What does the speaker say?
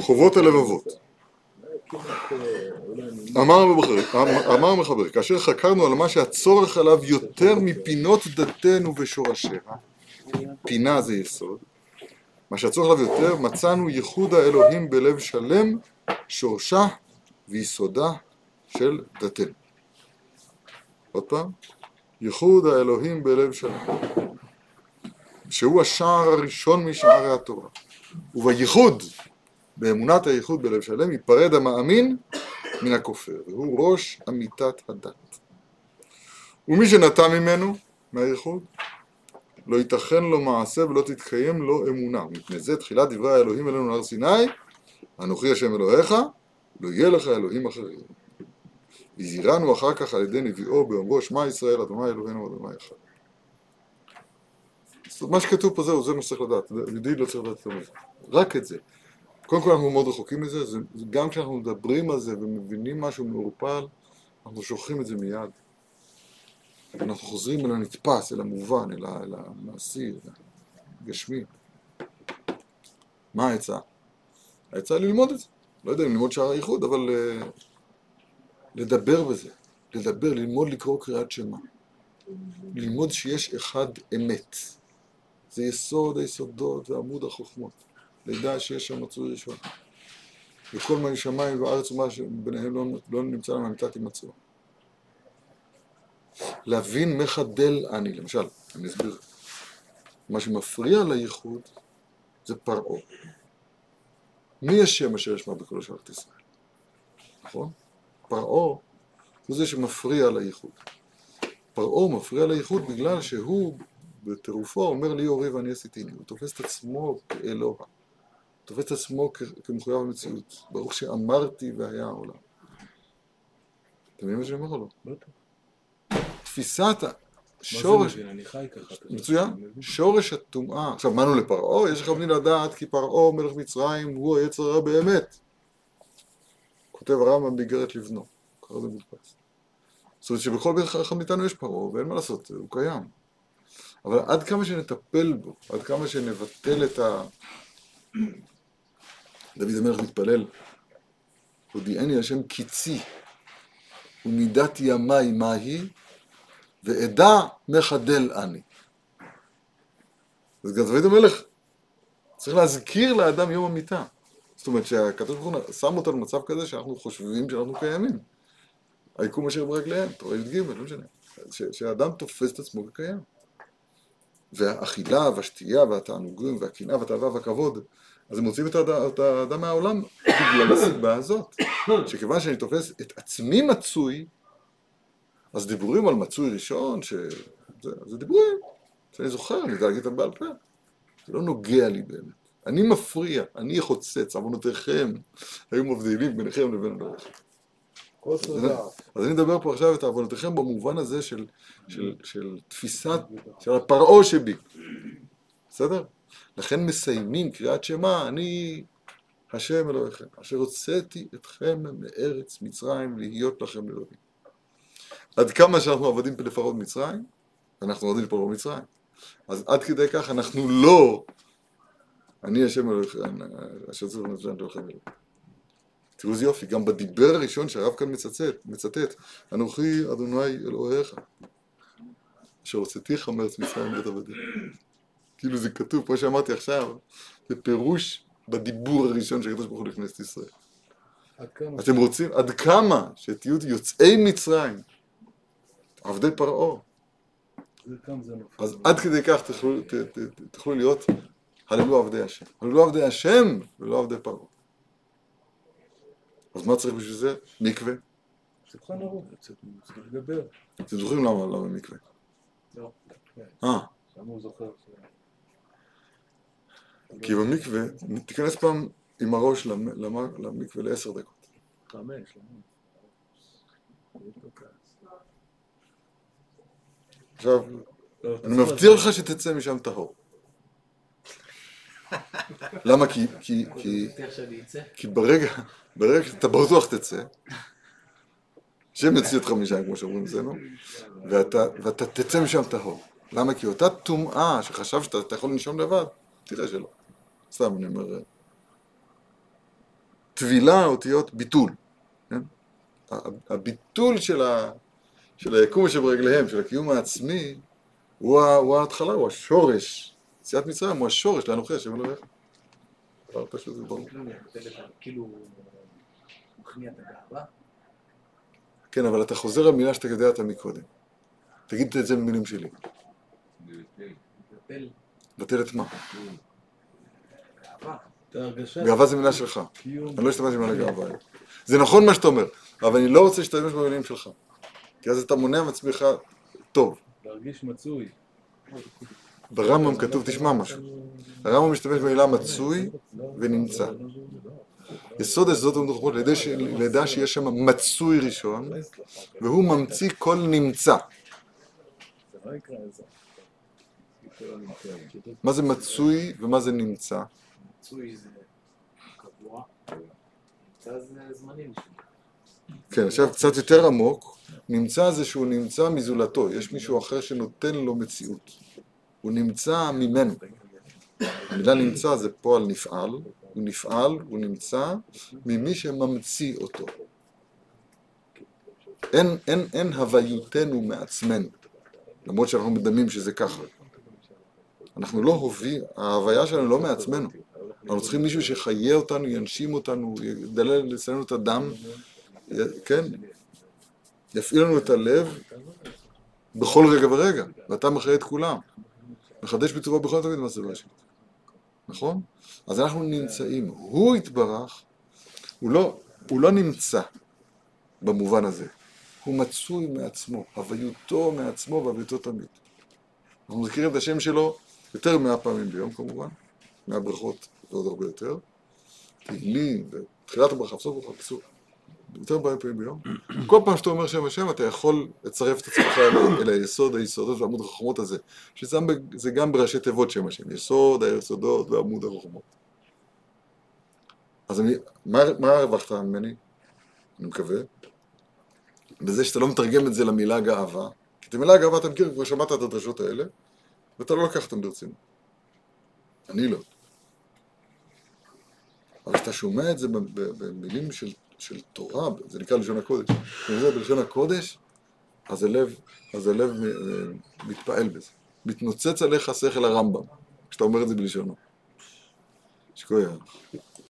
חובות הלבבות. אמר המחבר, כאשר חקרנו על מה שהצורך עליו יותר מפינות דתנו ושורשיה, פינה זה יסוד, מה שהצורך עליו יותר, מצאנו ייחוד האלוהים בלב שלם, שורשה ויסודה של דתנו. עוד פעם, ייחוד האלוהים בלב שלם, שהוא השער הראשון משערי התורה. ובייחוד, באמונת הייחוד בלב שלם, ייפרד המאמין מן הכופר, והוא ראש אמיתת הדת. ומי שנטע ממנו, מהייחוד, לא ייתכן לו מעשה ולא תתקיים לו אמונה. מפני זה תחילת דברי האלוהים אלינו להר סיני, אנוכי השם אלוהיך, לא יהיה לך אלוהים אחרים. והזהירנו אחר כך על ידי נביאו באומרו שמע ישראל אדוני אלוהינו אדוני אחד. מה שכתוב פה זהו, זה מה שצריך לדעת, יהודי לא צריך לדעת יותר מזה, רק את זה. קודם כל אנחנו מאוד רחוקים מזה, זה, גם כשאנחנו מדברים על זה ומבינים משהו מעורפל, אנחנו שוכחים את זה מיד. אנחנו חוזרים אל הנתפס, אל המובן, אל, אל המעשי, אל הגשמי. מה העצה? העצה ללמוד את זה. לא יודע אם ללמוד שער הייחוד, אבל uh, לדבר בזה. לדבר, ללמוד לקרוא קריאת שמע. ללמוד שיש אחד אמת. זה יסוד היסודות ועמוד החוכמות. לידע שיש שם מצוי ראשון. וכל מה שמיים וארץ ומה שביניהם לא, לא נמצא להם אמיתת הימצאו. להבין מחדל אני, למשל, אני אסביר. מה שמפריע לייחוד זה פרעה. מי השם אשר ישמע בקולו של ארץ ישראל? נכון? פרעה הוא זה שמפריע לייחוד. פרעה מפריע לייחוד בגלל שהוא בטירופו אומר לי אורי ואני עשיתיני. הוא תופס את עצמו כאלוה. תופס את עצמו כמחויב המציאות. ברוך שאמרתי והיה העולם. אתם מבינים מה שאני אומר או לא? תפיסת השורש, מצוין, שורש הטומאה, עכשיו באנו לפרעה, יש לך בני לדעת כי פרעה מלך מצרים הוא היצר הרע באמת, כותב הרמב"ם באיגרת לבנו, קרא זה מודפס. זאת אומרת שבכל בית חכם מאיתנו יש פרעה ואין מה לעשות, הוא קיים. אבל עד כמה שנטפל בו, עד כמה שנבטל את ה... דוד המלך מתפלל, הודיעני השם קיצי ומידת ימי מהי ואדע מחדל אני. אז גם דוד המלך צריך להזכיר לאדם יום המיטה. זאת אומרת שהקדוש ברוך הוא שם אותנו במצב כזה שאנחנו חושבים שאנחנו קיימים. היקום אשר ברגליהם, תורה י"ג, לא משנה. שהאדם תופס את עצמו כקיים. והאכילה והשתייה והתענוגים והקנאה והתאווה והכבוד, אז הם מוצאים את האדם מהעולם בגלל הסיבה הזאת. שכיוון שאני תופס את עצמי מצוי, אז דיבורים על מצוי ראשון, ש... זה, זה דיבורים שאני זוכר, אני יודע להגיד אותם בעל פה. זה לא נוגע לי באמת. אני מפריע, אני חוצץ, עוונותיכם היו מבדילים ביניכם לבין אלוהיכם. אז אני מדבר פה עכשיו את עוונותיכם במובן הזה של, של, של תפיסת, של הפרעה שבי. בסדר? לכן מסיימים קריאת שמע, אני השם אלוהיכם, אשר הוצאתי אתכם מארץ מצרים להיות לכם אלוהים. עד כמה שאנחנו עבדים לפרעה במצרים, אנחנו עבדים לפרעה במצרים. אז עד כדי כך אנחנו לא, אני השם אלוהיכם, אשר צריך לנפשם אלוהיכם אלוהים. תראו איזה יופי, גם בדיבר הראשון שהרב כאן מצטט, מצטט, אנוכי אדוני אלוהיך, אשר הוצאתיך מארץ מצרים בית עבדים. כאילו זה כתוב, כמו שאמרתי עכשיו, זה פירוש בדיבור הראשון של הקדוש ברוך הוא לכנסת ישראל. אתם רוצים, עד כמה שתהיו יוצאי מצרים, עבדי פרעה. אז עד כדי כך תוכלו, ת, ת, ת, תוכלו להיות הללו עבדי השם. הללו עבדי השם ולא עבדי פרעה. אז מה צריך בשביל זה? מקווה. שולחן ערוך, צריך לדבר. אתם זוכרים למה למה מקווה? לא. אה. למה הוא זוכר? כי במקווה, תיכנס פעם עם הראש למקווה לעשר דקות. חמש, עכשיו, אני מבטיח לך שתצא משם טהור. למה? כי, כי, כי, כי ברגע, ברגע שאתה בטוח תצא, השם יוציא אותך משם, כמו שאומרים אצלנו, ואתה, ואתה תצא משם טהור. למה? כי אותה טומאה שחשב שאתה יכול לנשום לבד, תראה שלא. סתם אני אומר, טבילה, אותיות ביטול. כן? ה- הביטול של, ה, של היקום שברגליהם, של הקיום העצמי, הוא, ה, הוא ההתחלה, הוא השורש. יציאת מצרים הוא השורש לאנוכי השם אלוהיך. דבר פשוט וברור. כאילו. כן, אבל אתה חוזר על מילה שאתה יודע אותה מקודם. תגיד את זה במילים שלי. מבטל בטל את מה? גאווה. זה מילה שלך. אני לא אשתמש במילה גאווה. זה נכון מה שאתה אומר, אבל אני לא רוצה להשתמש במילים שלך. כי אז אתה מונע מעצמך טוב. להרגיש מצוי. ברמב"ם כתוב, תשמע משהו. הרמב"ם משתמש במילה מצוי ונמצא. יסוד היסודות המדוחות לידע שיש שם מצוי ראשון, והוא ממציא כל נמצא. לא. מה זה מצוי ומה זה נמצא? מצוי זה קבוע. נמצא זה זמני בשבילי. כן, עכשיו קצת יותר עמוק, נמצא זה שהוא נמצא מזולתו, יש מישהו אחר שנותן לו מציאות. הוא נמצא ממנו. המילה נמצא זה פועל נפעל, הוא נפעל, הוא נמצא ממי שממציא אותו. אין, אין, אין הוויותנו מעצמנו, למרות שאנחנו מדמים שזה ככה. אנחנו לא הווי, ההוויה שלנו לא מעצמנו. אנחנו צריכים מישהו שיחיה אותנו, ינשים אותנו, ידלל אצלנו את הדם, כן, יפעיל לנו את הלב בכל רגע ורגע, ואתה מחיה את כולם. מחדש בטובו בכל תמיד מעשה בראשית. נכון? אז אנחנו נמצאים. הוא יתברך, הוא לא, הוא לא נמצא במובן הזה. הוא מצוי מעצמו, הוויותו מעצמו והוויותו תמיד. אנחנו מזכירים את השם שלו יותר ממאה פעמים ביום כמובן, מהברכות ועוד הרבה יותר. תהילים, תחילת הברכה, בסוף הברכה, בקיצור, יותר מאה פעמים ביום. כל פעם שאתה אומר שם השם אתה יכול לצרף את עצמך אל, היסוד היסודות ועמוד החוכמות הזה, שזה זה גם בראשי תיבות שם השם, יסוד היסודות ועמוד החוכמות. אז אני, מה, מה הרווחת ממני? אני מקווה. בזה שאתה לא מתרגם את זה למילה גאווה, כי את המילה גאווה אתה מכיר, כבר שמעת את הדרשות האלה, ואתה לא לקח אותן ברצינות. אני לא. אבל כשאתה שומע את זה במילים של, של תורה, זה נקרא לשון הקודש, כשאתה בלשון הקודש, אז הלב, אז הלב אה, מתפעל בזה. מתנוצץ עליך שכל הרמב"ם, כשאתה אומר את זה בלשונו. שכוייח.